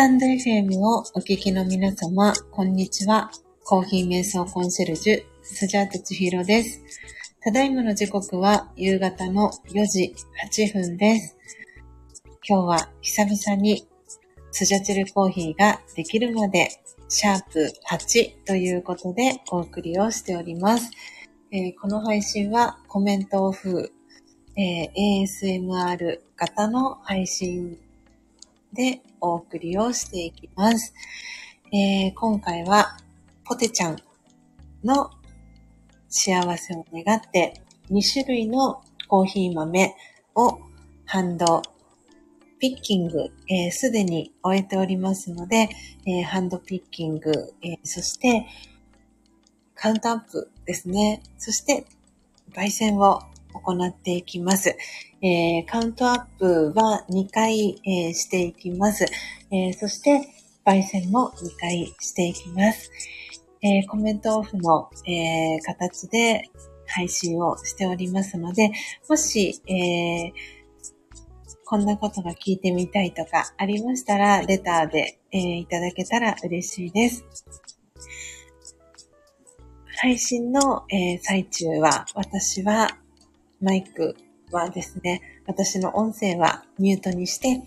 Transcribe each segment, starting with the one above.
タンド FM をお聞きの皆様、こんにちは。コーヒー瞑想コンシェルジュ、スジャータチヒロです。ただいまの時刻は夕方の4時8分です。今日は久々にスジャチルコーヒーができるまでシャープ8ということでお送りをしております。えー、この配信はコメントオフ、えー、ASMR 型の配信でお送りをしていきます。えー、今回はポテちゃんの幸せを願って2種類のコーヒー豆をハンドピッキング、す、え、で、に終えておりますので、えー、ハンドピッキング、えー、そしてカウントアップですね。そして焙煎を行っていきます。えー、カウントアップは2回、えー、していきます。えー、そして、焙煎も2回していきます。えコメントオフの、え形で配信をしておりますので、もし、えこんなことが聞いてみたいとかありましたら、レターで、えいただけたら嬉しいです。配信の、え最中は、私はマイクはですね、私の音声はミュートにして、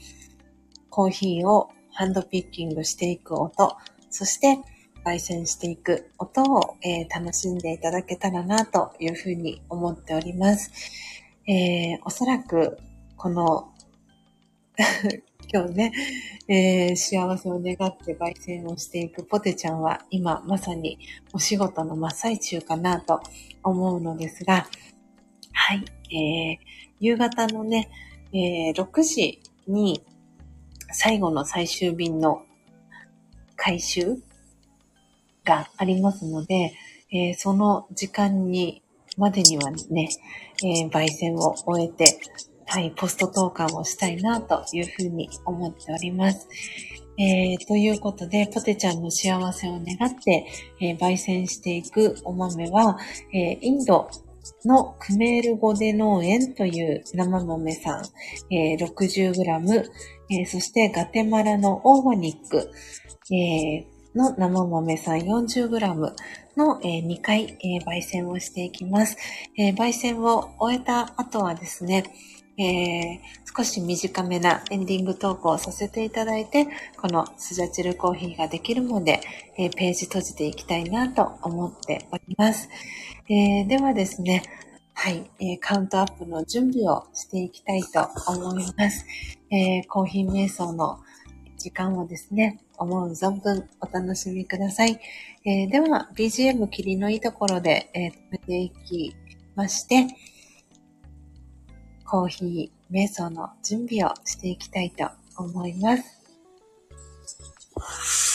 コーヒーをハンドピッキングしていく音、そして焙煎していく音を、えー、楽しんでいただけたらなというふうに思っております。えー、おそらくこの 今日ね、えー、幸せを願って焙煎をしていくポテちゃんは今まさにお仕事の真っ最中かなと思うのですが、はい、えー、夕方のね、えー、6時に最後の最終便の回収がありますので、えー、その時間に、までにはね、えー、焙煎を終えて、はい、ポスト投函をしたいなというふうに思っております。えー、ということで、ポテちゃんの幸せを願って、えー、焙煎していくお豆は、えー、インドのクメールゴデ農園という生豆さん、えー、60g、えー、そしてガテマラのオーガニック、えー、の生豆さん 40g の、えー、2回、え、焙煎をしていきます、え。焙煎を終えた後はですね、えー、少し短めなエンディングトークをさせていただいて、このスジャチルコーヒーができるので、えー、ページ閉じていきたいなと思っております。えー、ではですね、はい、えー、カウントアップの準備をしていきたいと思います。えー、コーヒー瞑想の時間をですね、思う存分お楽しみください。えー、では、BGM 切りのいいところで、えー、止めていきまして、コーヒー瞑想の準備をしていきたいと思います。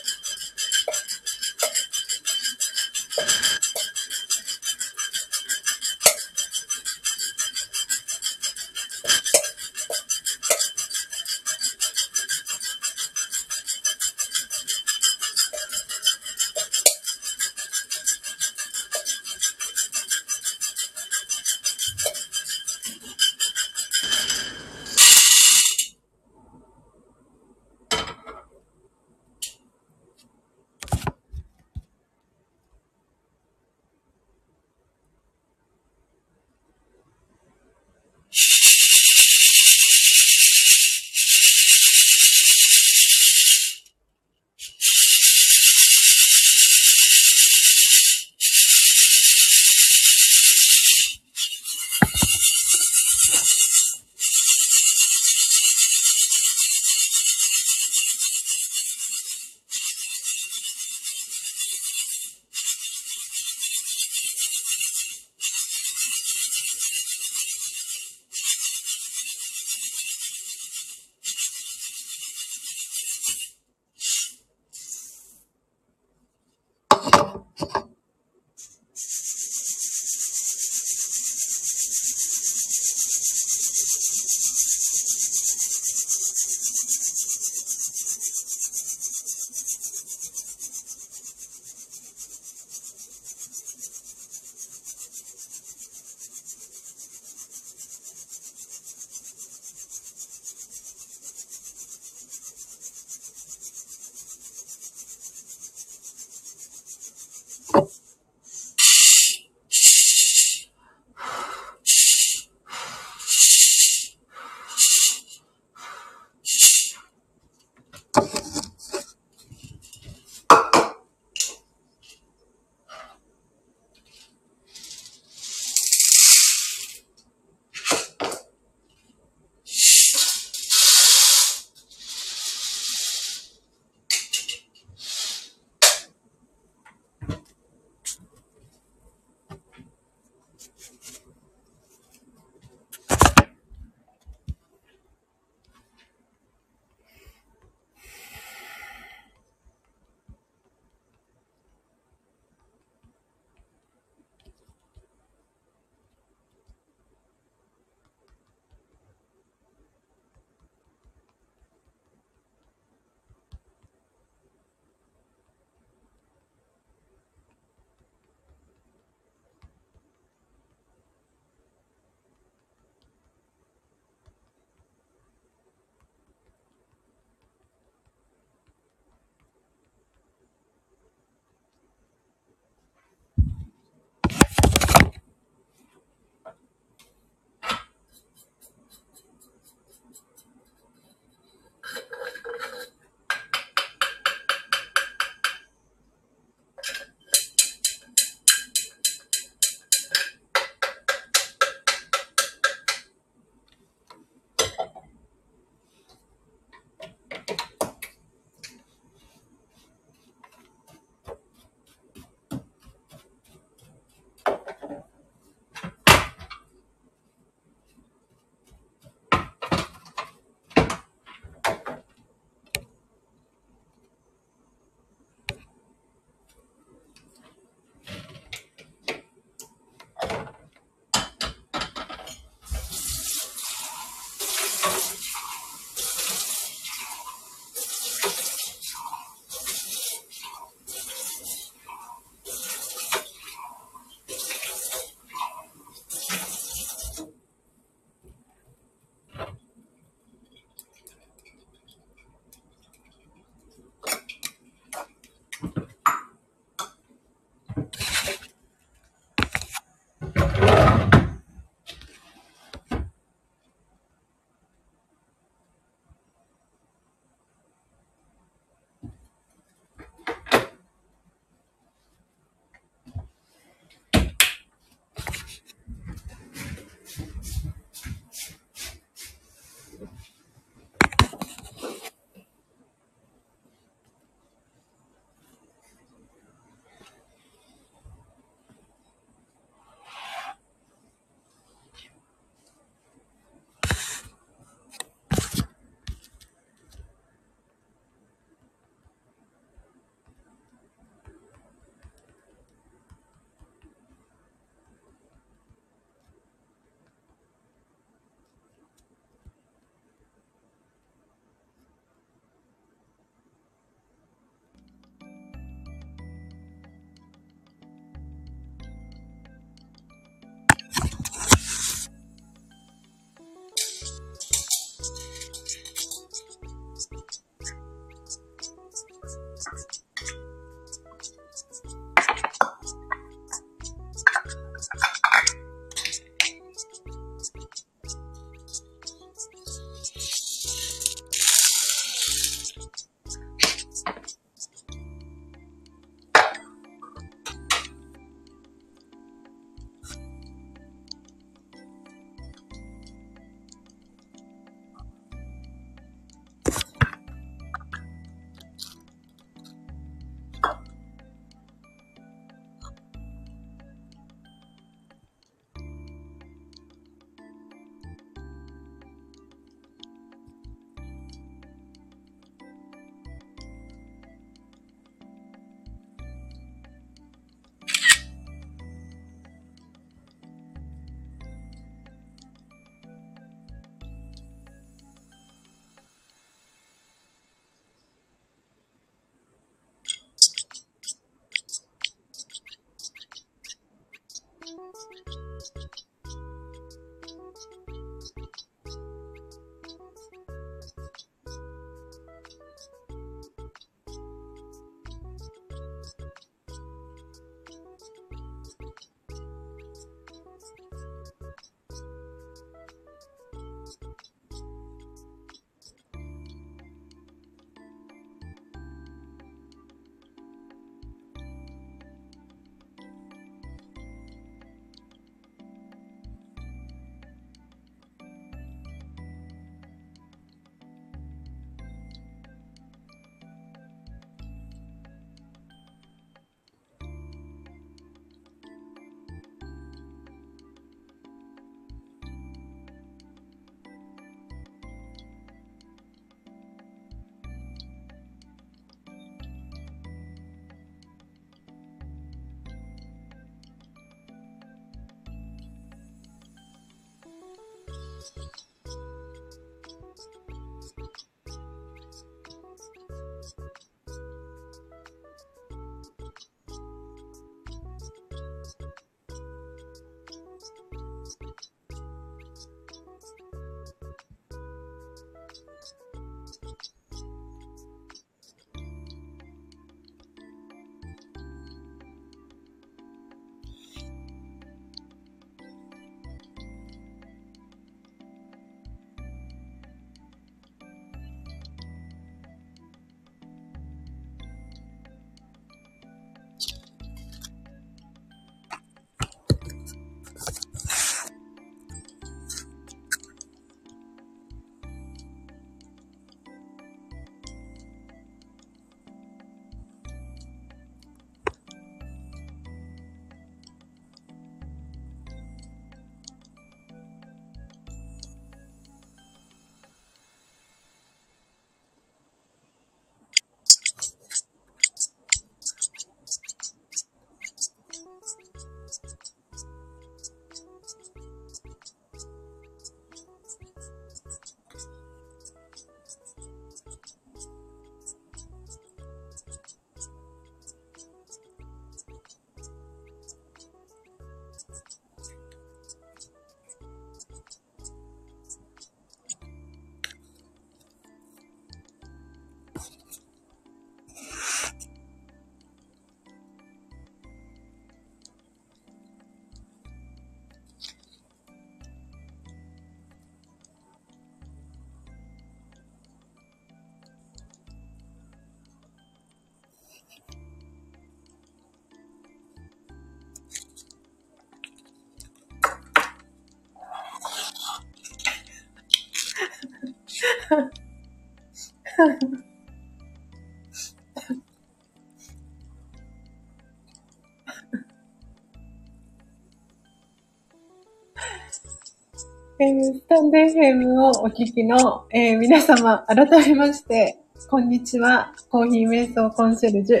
えー、スタンデーヘムをお聞きの、えー、皆様、改めまして、こんにちは。コーヒー瞑想コンシェルジュ、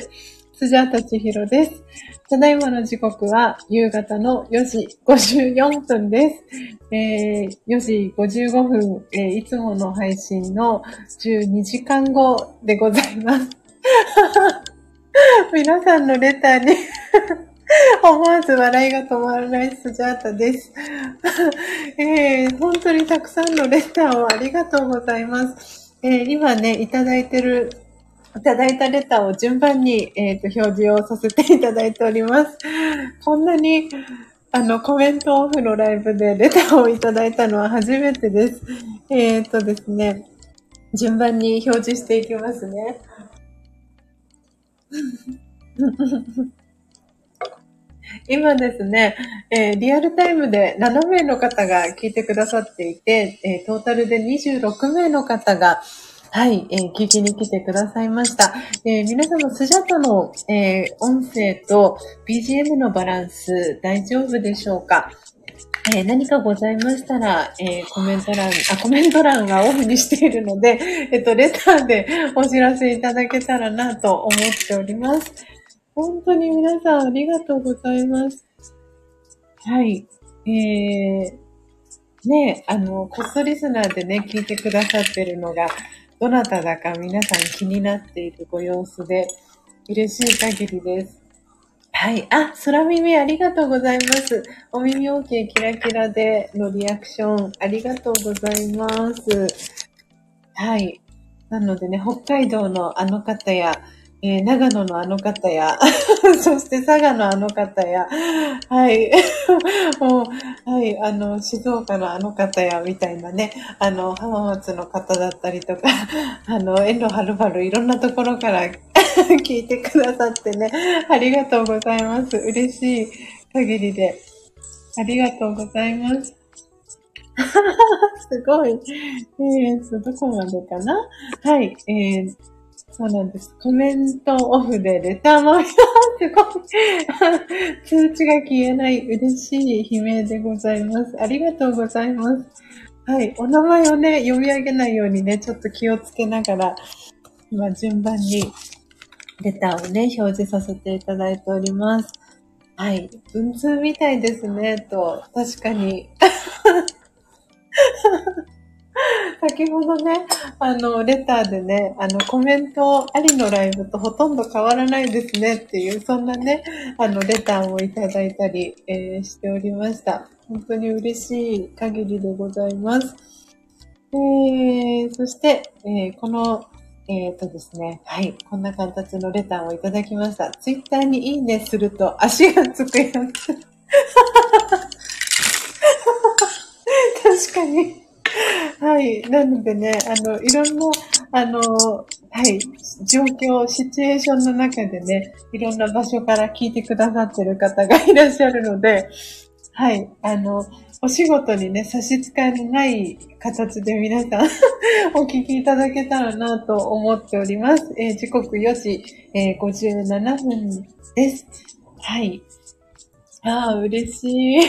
スジャータチヒロです。ただいまの時刻は夕方の4時54分です。えー、4時55分、えー、いつもの配信の12時間後でございます。皆さんのレターに 思わず笑いが止まらないスジャータです。えー、本当にたくさんのレターをありがとうございます。えー、今ね、いただいてる、いただいたレターを順番に、えーと、表示をさせていただいております。こんなに、あの、コメントオフのライブでレターをいただいたのは初めてです。えっ、ー、とですね、順番に表示していきますね。今ですね、えー、リアルタイムで7名の方が聞いてくださっていて、えー、トータルで26名の方が、はい、えー、聞きに来てくださいました。えー、皆様、スジャタの、えー、音声と BGM のバランス大丈夫でしょうか？えー、何かございましたら、えー、コメント欄、あ、コメント欄はオフにしているので、えっと、レターで お知らせいただけたらなと思っております。本当に皆さんありがとうございます。はい。えー、ね、あの、コストリスナーでね、聞いてくださってるのが、どなただか皆さん気になっているご様子で、嬉しい限りです。はい。あ、空耳ありがとうございます。お耳 OK キラキラでのリアクションありがとうございます。はい。なのでね、北海道のあの方や、えー長野のあの方や、そして佐賀のあの方や、はい。もう、はい、あの、静岡のあの方や、みたいなね、あの、浜松の方だったりとか、あの、遠路はるばるいろんなところから聞いてくださってね、ありがとうございます。嬉しい限りで。ありがとうございます。すごい。えーと、どこまでかな？はい、えー、そうなんです。コメントオフでレターも、すごい。通知が消えない嬉しい悲鳴でございます。ありがとうございます。はい。お名前をね、読み上げないようにね、ちょっと気をつけながら、今順番にレターをね、表示させていただいております。はい。文通みたいですね、と。確かに。先ほどね、あの、レターでね、あの、コメントありのライブとほとんど変わらないですねっていう、そんなね、あの、レターもいただいたり、えーしておりました。本当に嬉しい限りでございます。えー、そして、えーこの、えっ、とですね、はい、こんな形のレターをいただきました。ツイッターにいいねすると足がつくやつ。確かに。はい。なのでね、あの、いろんな、あの、はい、状況、シチュエーションの中でね、いろんな場所から聞いてくださってる方がいらっしゃるので、はい、あの、お仕事にね、差し支えのない形で皆さん お聞きいただけたらなと思っております。えー時刻4時、えー57分です。はい。ああ、嬉しい。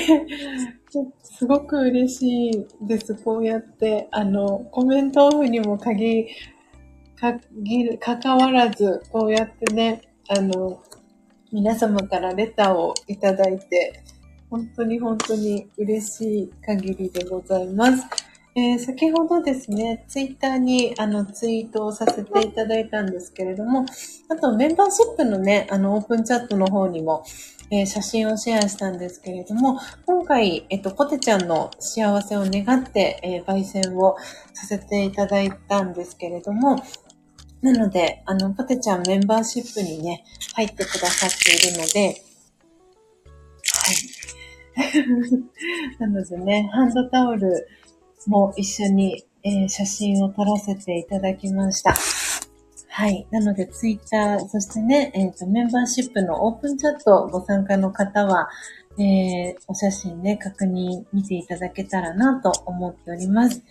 すごく嬉しいです。こうやって、あの、コメントオフにも限、限る、関わらず、こうやってね、あの、皆様からレターをいただいて、本当に本当に嬉しい限りでございます。えー先ほどですね、ツイッターにあのツイートをさせていただいたんですけれども、あとメンバーシップのね、あのオープンチャットの方にも、えー写真をシェアしたんですけれども、今回、えっと、ポテちゃんの幸せを願って、えー焙煎をさせていただいたんですけれども、なので、あの、ポテちゃんメンバーシップにね、入ってくださっているので、はい。なのでね、ハンドタオルも一緒に、えー写真を撮らせていただきました。はい。なので、ツイッター、そしてね、えっ、と、メンバーシップのオープンチャットご参加の方は、えーお写真ね、確認見ていただけたらなと思っております。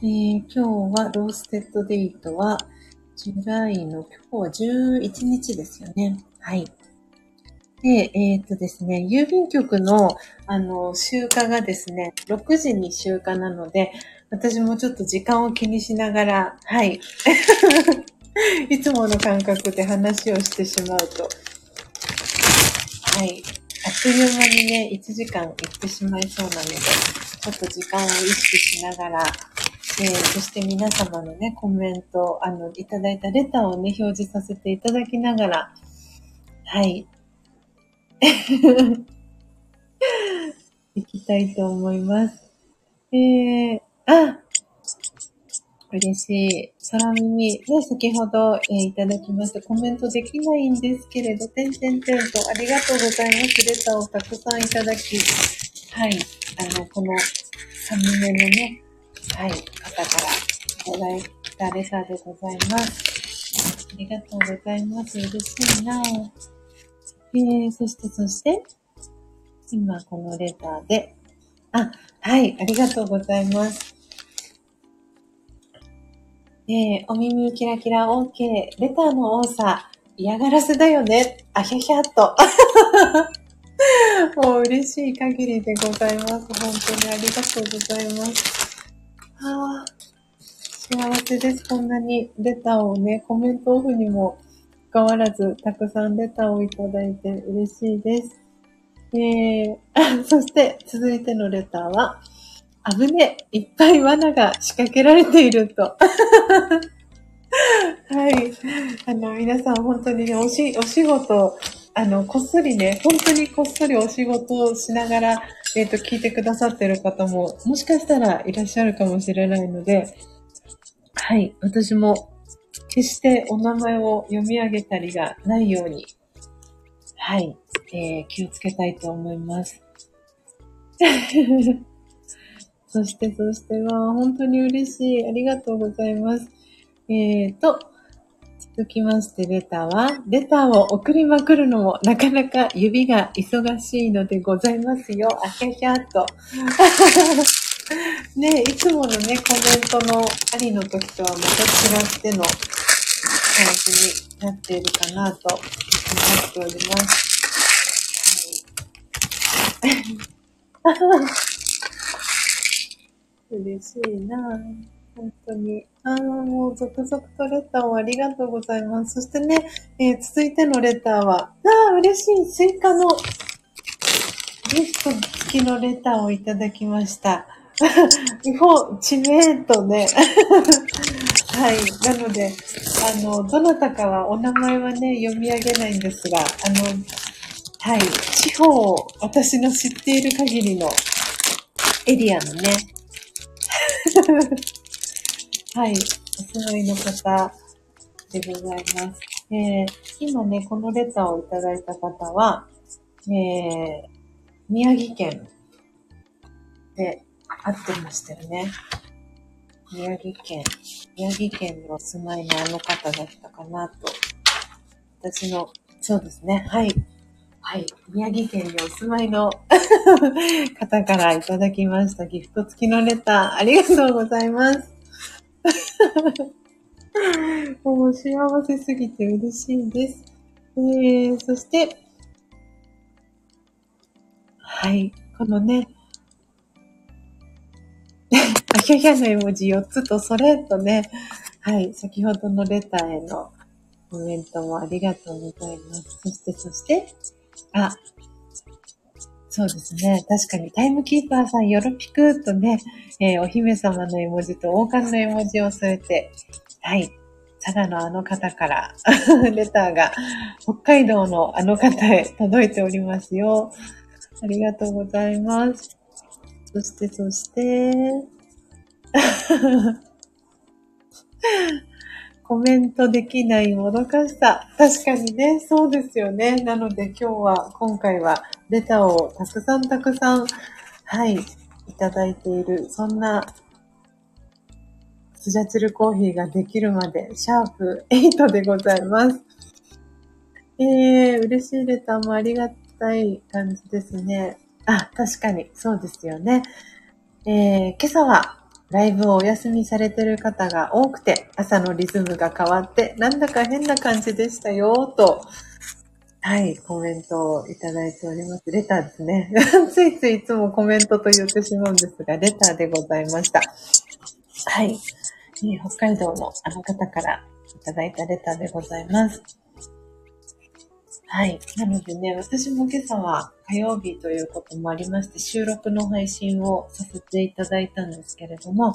えー今日は roasted date は、 July の今日は11日ですよね。はい。で、えっ、とですね、郵便局の、あの、集荷がですね、6時に集荷なので、私もちょっと時間を気にしながら、はい。いつもの感覚で話をしてしまうと、はい。あっという間にね、1時間行ってしまいそうなので、ちょっと時間を意識しながら、えーそして皆様のね、コメント、あの、いただいたレターをね、表示させていただきながら、はい。行きたいと思います。えー、あ嬉しい。空耳。ね、先ほど、えーいただきました。コメントできないんですけれど、てんてんてんとありがとうございます。レターをたくさんいただき、はい。あの、このサムネのね、はい、方からいただいたレターでございます。ありがとうございます。嬉しいなぁ。えー、そして、そして、今このレターで、あ、はい、ありがとうございます。えー、お耳キラキラ OK、レターの多さ、嫌がらせだよね、あひゃひゃっと。もう嬉しい限りでございます。本当にありがとうございます。ああ、幸せです。こんなにレターをね、コメントオフにも関わらず、たくさんレターをいただいて嬉しいです。えー、そして続いてのレターは、危ねえ、いっぱい罠が仕掛けられていると。はい。あの、皆さん本当にね、おし、お仕事あの、こっそりね、本当にこっそりお仕事をしながら、えっ、と、聞いてくださってる方も、もしかしたらいらっしゃるかもしれないので、はい、私も、決してお名前を読み上げたりがないように、はい、えー、気をつけたいと思います。そして、そしては、本当に嬉しい。ありがとうございます。えーと、続きまして、レターは、レターを送りまくるのもなかなか指が忙しいのでございますよ。あひゃひゃっと。ね、いつものね、コメントのありの時とはまた違っての感じになっているかなと思っております。はい 嬉しいな本当に。ああ、もう続々とレターをありがとうございます。そしてね、えー、続いてのレターは、ああ、嬉しい。追加のギフト付きのレターをいただきました。日本、知名度ね。はい。なので、あの、どなたかはお名前はね、読み上げないんですが、あの、はい。地方を、私の知っている限りのエリアのね、はい。お住まいの方でございます。えー、今ね、このレターをいただいた方は、えー、宮城県で会ってましたよね。宮城県、宮城県にお住まいのあの方だったかなと。私の、そうですね。はい。はい。宮城県にお住まいの 方からいただきましたギフト付きのレター、ありがとうございます。もう幸せすぎて嬉しいです。えー、そして、はい、このね、あひゃひゃの絵文字4つとそれとね、はい、先ほどのレターへのコメントもありがとうございます。そして、そして、あ、そうですね。確かにタイムキーパーさんよろぴくとね、えー、お姫様の絵文字と王冠の絵文字を添えて、はい。佐賀のあの方から レターが北海道のあの方へ届いておりますよ。ありがとうございます。そして、そして、コメントできないもどかしさ。確かにね、そうですよね。なので今日は、今回はレターをたくさんたくさん、はい、いただいている。そんな、スジャチルコーヒーができるまで、シャープ8でございます。えー、嬉しいレターもありがたい感じですね。あ、確かに、そうですよね。えー、今朝は、ライブをお休みされてる方が多くて、朝のリズムが変わって、なんだか変な感じでしたよ、と、はい、コメントをいただいております。レターですね。ついついいつもコメントと言ってしまうんですが、レターでございました。はい。北海道のあの方からいただいたレターでございます。はい。なのでね、私も今朝は火曜日ということもありまして、収録の配信をさせていただいたんですけれども、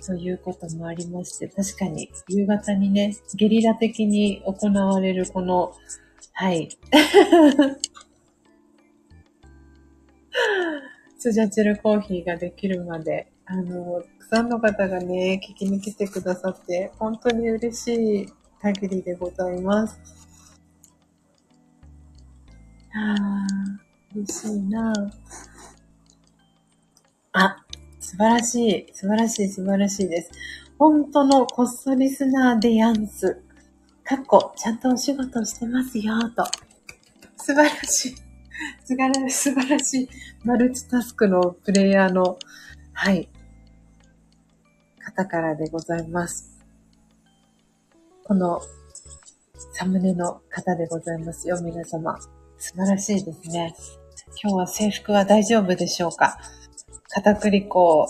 そういうこともありまして、確かに夕方にね、ゲリラ的に行われるこの、はい。スジャチルコーヒーができるまで、あの、たくさんの方がね、聞きに来てくださって、本当に嬉しい限りでございます。ああ、嬉しいなあ、素晴らしい、素晴らしい、素晴らしいです。本当のこっそリスナーでやんす。かっこ、ちゃんとお仕事してますよ、と。素晴らしい。素晴らしい、素晴らしい。マルチタスクのプレイヤーの、はい、方からでございます。このサムネの方でございますよ、皆様。素晴らしいですね。今日は制服は大丈夫でしょうか？片栗粉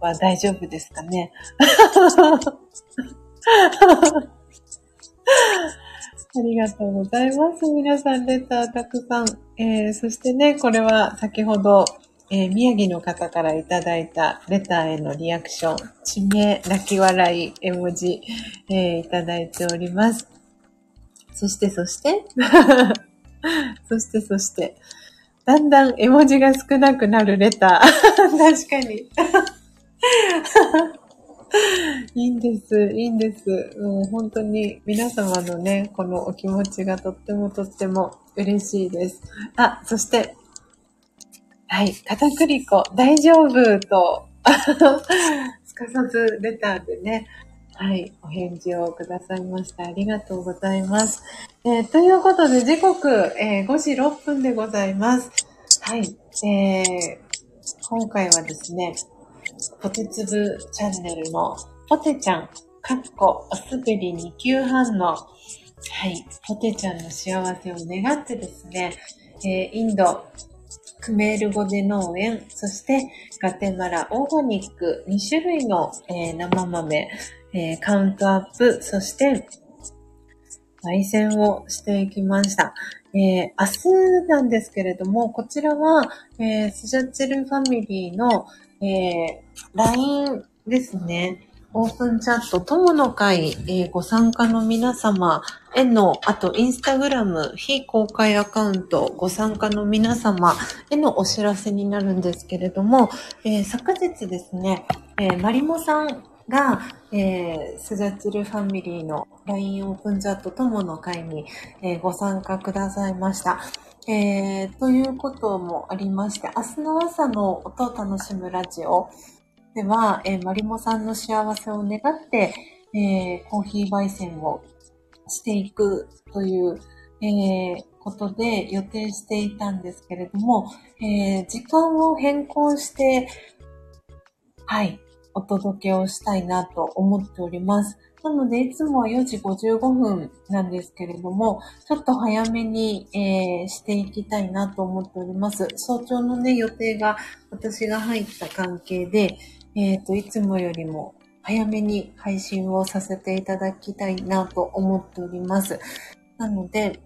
は大丈夫ですかね？ありがとうございます。皆さん、レターたくさん。えー、そしてね、これは先ほど、えー、宮城の方からいただいたレターへのリアクション、地名、泣き笑い、絵文字、えー、いただいております。そしてそして そしてそして、だんだん絵文字が少なくなるレター。確かに。いいんです、いいんです。もう本当に皆様のね、このお気持ちがとってもとっても嬉しいです。あ、そして、はい、片栗粉大丈夫と、すかさずレターでね、はい、お返事をくださいました。ありがとうございます。えー、ということで、時刻、えー、5時6分でございます。はい、えー、今回はですね、ポテツブチャンネルのポテちゃん、かっこおすべり2級反応。はい、ポテちゃんの幸せを願ってですね、えー、インド、クメール語で農園、そしてガテマラオーガニック2種類の、えー、生豆、えー、カウントアップ、そして焙煎をしていきました。えー、明日なんですけれども、こちらは、えー、スジャッチルファミリーの、えー、LINE ですね。オープンチャット、友の会、えー、ご参加の皆様への、あと、インスタグラム、非公開アカウント、ご参加の皆様へのお知らせになるんですけれども、えー、昨日ですね、えー、マリモさんが、えー、スジャチルファミリーの LINE オープンチャット友の会に、えー、ご参加くださいました。えー、ということもありまして、明日の朝の音を楽しむラジオでは、えー、マリモさんの幸せを願って、えー、コーヒー焙煎をしていくという、えー、ことで予定していたんですけれども、えー、時間を変更して、はい、お届けをしたいなと思っております。なので、いつもは4時55分なんですけれども、ちょっと早めに、えー、していきたいなと思っております。早朝のね、予定が私が入った関係で、えっ、ー、と、いつもよりも早めに配信をさせていただきたいなと思っております。なので、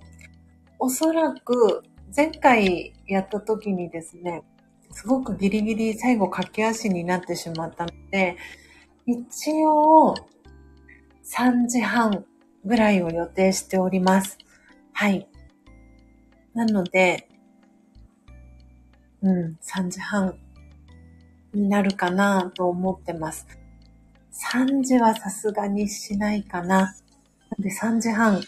おそらく前回やった時にですね、すごくギリギリ最後駆け足になってしまったので、一応3時半ぐらいを予定しております。はい。なので、うん、3時半になるかなと思ってます。3時はさすがにしないかな。なんで3時半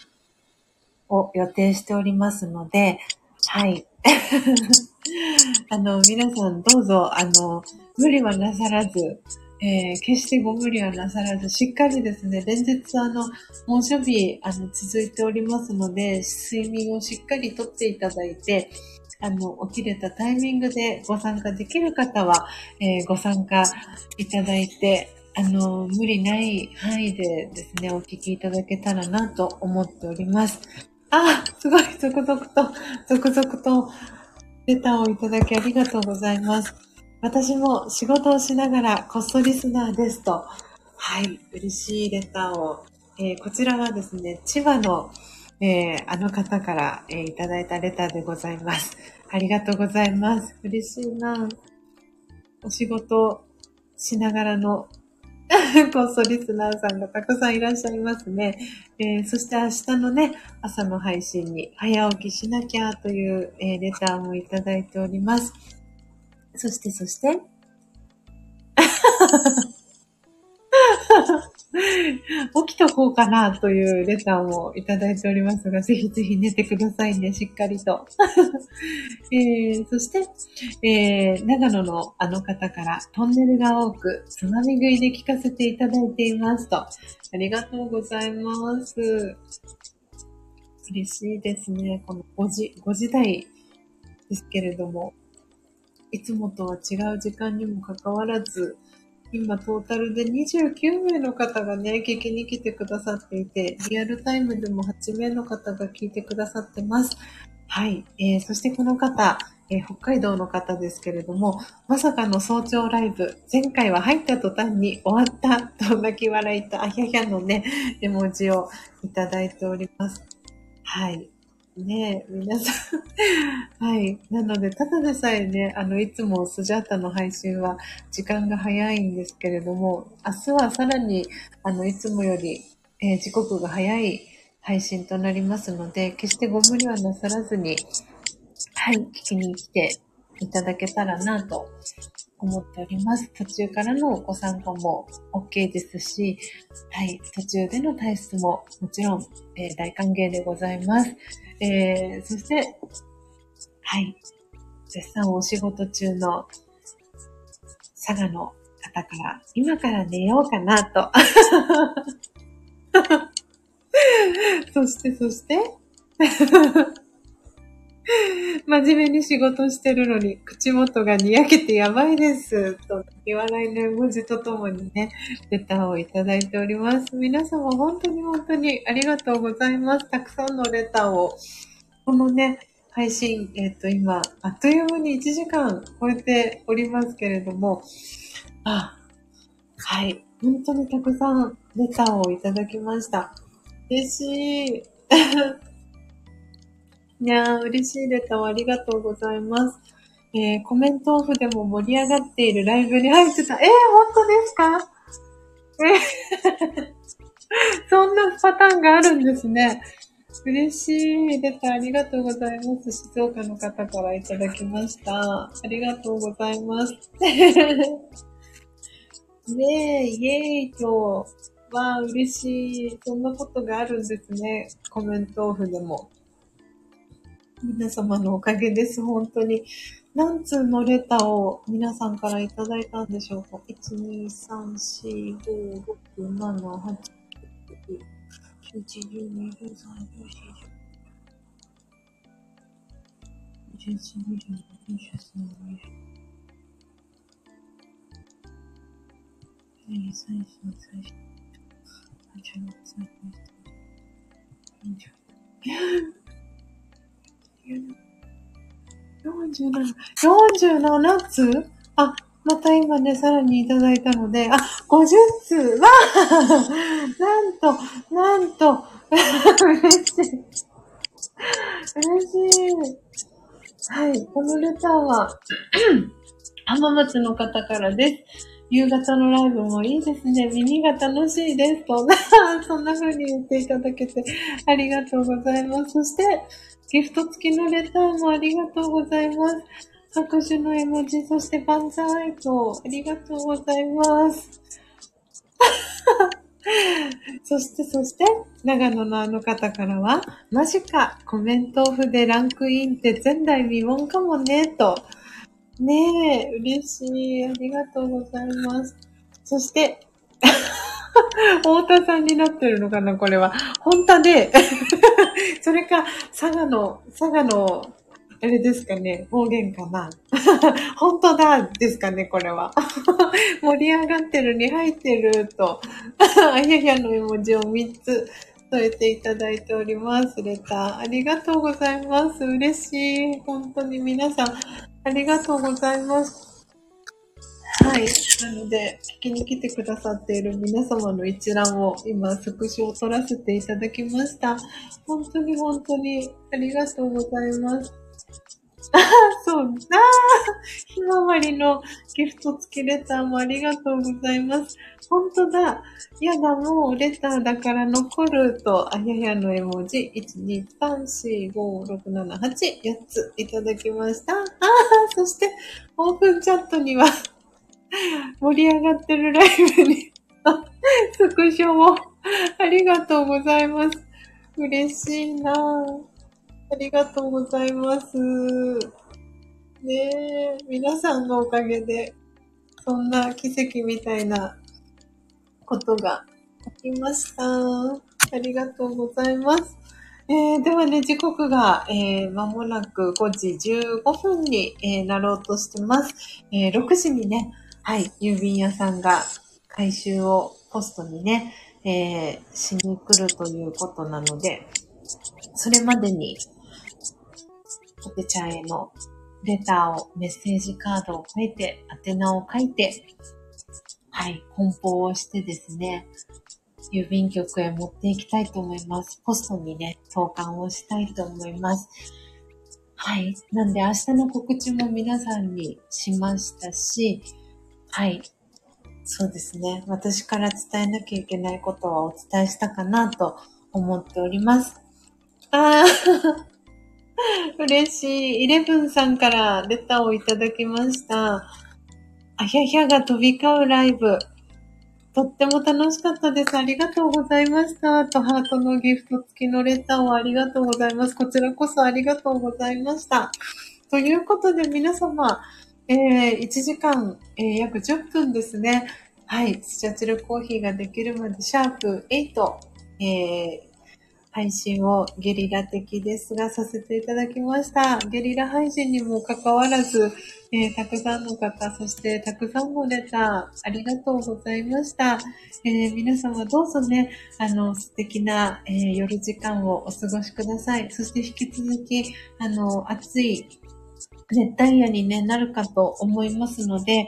を予定しておりますので、はい。あの、皆さんどうぞ、あの、無理はなさらず、えー、決してご無理はなさらず、しっかりですね、連日あの、猛暑日、あの、続いておりますので、睡眠をしっかりとっていただいて、あの、起きれたタイミングでご参加できる方は、えー、ご参加いただいて、あの、無理ない範囲でですね、お聞きいただけたらなと思っております。あ、すごい、続々と、続々と、レターをいただきありがとうございます。私も仕事をしながらこっそリスナーですと。はい、嬉しいレターを。えー、こちらはですね、千葉の、えー、あの方から、えー、いただいたレターでございます。ありがとうございます。嬉しいなお仕事しながらのコっそリスナーさんがたくさんいらっしゃいますね。えー、そして明日のね、朝の配信に早起きしなきゃという、えー、レターもいただいております。そして、そして、起きとこうかなというレターもいただいておりますが、ぜひぜひ寝てくださいね、しっかりと。えー、そして、えー、長野のあの方からトンネルが多く、つまみ食いで聞かせていただいていますと。ありがとうございます。嬉しいですね。この5時、5時台ですけれども、いつもとは違う時間にもかかわらず、今トータルで29名の方がね、聞きに来てくださっていて、リアルタイムでも8名の方が聞いてくださってます。はい。えー、そしてこの方、えー、北海道の方ですけれども、まさかの早朝ライブ、前回は入った途端に終わったと泣き笑いとあひゃひゃのね、絵文字をいただいております。はい。ねえ、皆さんはい。なので、ただでさえね、あの、いつもスジャータの配信は時間が早いんですけれども、明日はさらに、あの、いつもより、えー、時刻が早い配信となりますので、決してご無理はなさらずに、はい、聞きに来ていただけたらなと思っております。途中からのご参加も OK ですし、はい、途中での退出ももちろん、えー、大歓迎でございます。えー、そして、はい、絶賛お仕事中の佐賀の方から、今から寝ようかなと。そして、そして 真面目に仕事してるのに、口元がにやけてやばいです。と、言笑いの絵文字とともにね、レターをいただいております。皆様本当に本当にありがとうございます。たくさんのレターを、このね、配信、えっ、ー、と、今、あっという間に1時間超えておりますけれども、あ、はい。本当にたくさんレターをいただきました。嬉しい。いやー、嬉しいレターをありがとうございます。えー、コメントオフでも盛り上がっているライブに入ってた。えー、本当ですか？えー、そんなパターンがあるんですね。嬉しい。レターありがとうございます。静岡の方からいただきました。ありがとうございます。ねえ、イェーイと、わあ、嬉しい。そんなことがあるんですね。コメントオフでも。皆様のおかげです、本当に。何通のレターを皆さんからいただいたんでしょうか ?1、2、3、4、5、6、7、8、9、10、11、12、13、14、15、16、17、18、19、20、21、22、23、24、25、47、47通あ、また今ね、さらにいただいたので、あ、50通わなんと、なんと、嬉しい。嬉しい。はい、このレターは、浜松の方からです。夕方のライブもいいですね。耳が楽しいです。と、そんな風に言っていただけてありがとうございます。そして、ギフト付きのレターもありがとうございます。拍手の絵文字、そして万歳と、ありがとうございます。そして、そして、長野のあの方からは、マジか、コメントオフでランクインって前代未聞かもね、と。ねえ、嬉しい。ありがとうございます。そして、太田さんになってるのかな、これは。本当で、それか、佐賀の、佐賀の、あれですかね、方言かな。本当だですかね、これは。盛り上がってるに入ってると、あややの絵文字を3つ添えていただいております。レター。ありがとうございます。嬉しい。本当に皆さん、ありがとうございます。はい。なので、聞きに来てくださっている皆様の一覧を今、スクショを取らせていただきました。本当に本当にありがとうございます。あ そうだ。ひまわりのギフト付きレターもありがとうございます。本当だ。やだ、もうレターだから残ると、あややの絵文字、1、2、3、4、5、6、7、8、8ついただきました。ああ、そして、オープンチャットには盛り上がってるライブにスクショもありがとうございます。嬉しいなぁ。ありがとうございます。ねえ、皆さんのおかげで、そんな奇跡みたいなことが起きました。ありがとうございます。えー、ではね、時刻が、えー、間もなく5時15分に、えー、なろうとしてます。えー、6時にね、はい、郵便屋さんが回収をポストにね、えー、しに来るということなので、それまでに、ポテちゃんへのレターを、メッセージカードを書いて、宛名を書いて、はい、梱包をしてですね、郵便局へ持っていきたいと思います。ポストにね、投函をしたいと思います。はい。なんで明日の告知も皆さんにしましたし、はい。そうですね。私から伝えなきゃいけないことはお伝えしたかなと思っております。ああ、嬉しい。イレブンさんからレターをいただきました。あひゃひゃが飛び交うライブ。とっても楽しかったです。ありがとうございました。と、ハートのギフト付きのレターをありがとうございます。こちらこそありがとうございました。ということで皆様、えー、1時間、えー、約10分ですね。はい。スチャチルコーヒーができるまで、シャープ8、えー、配信をゲリラ的ですがさせていただきました。ゲリラ配信にもかかわらず、えー、たくさんの方、そしてたくさんのレター、ありがとうございました。えー、皆様どうぞね、あの、素敵な、えー、夜時間をお過ごしください。そして引き続き、あの、暑い熱帯夜に、ね、なるかと思いますので、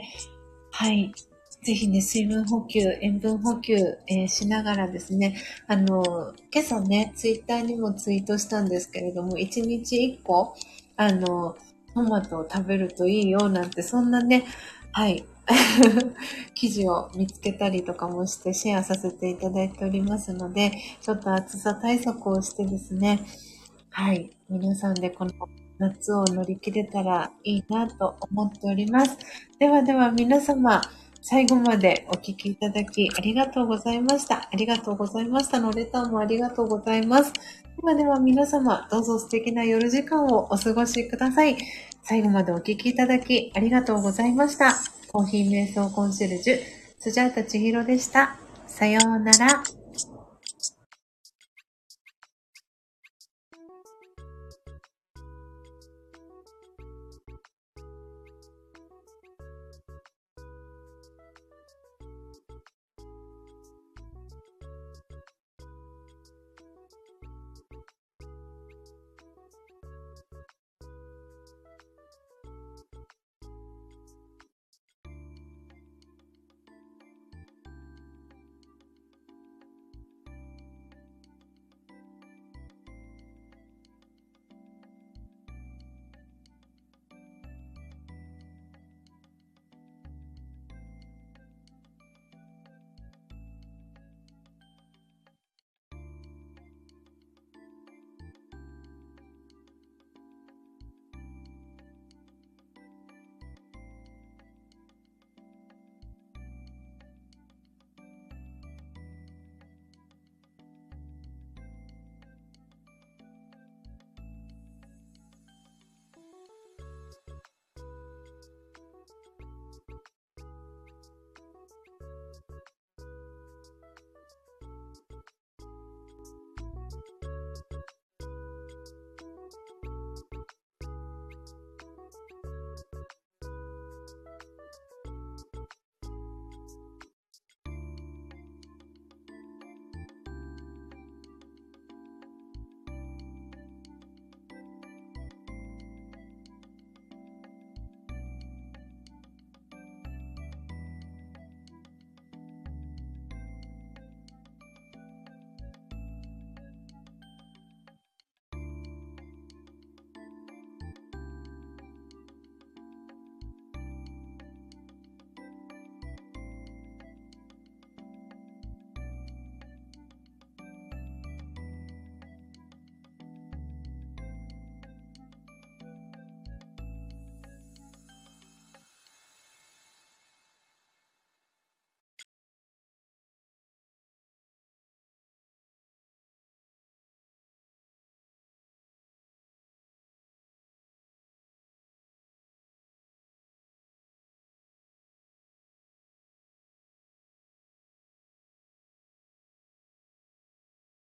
はい。ぜひね、水分補給、塩分補給、えー、しながらですね、あの、今朝ね、ツイッターにもツイートしたんですけれども、1日1個、あの、トマトを食べるといいよなんて、そんなね、はい、記事を見つけたりとかもしてシェアさせていただいておりますので、ちょっと暑さ対策をしてですね、はい、皆さんでこの夏を乗り切れたらいいなと思っております。ではでは皆様、最後までお聞きいただきありがとうございました。ありがとうございましたのレターもありがとうございます。今では皆様、どうぞ素敵な夜時間をお過ごしください。最後までお聞きいただきありがとうございました。コーヒー瞑想コンシェルジュ、スジャータ千尋でした。さようなら。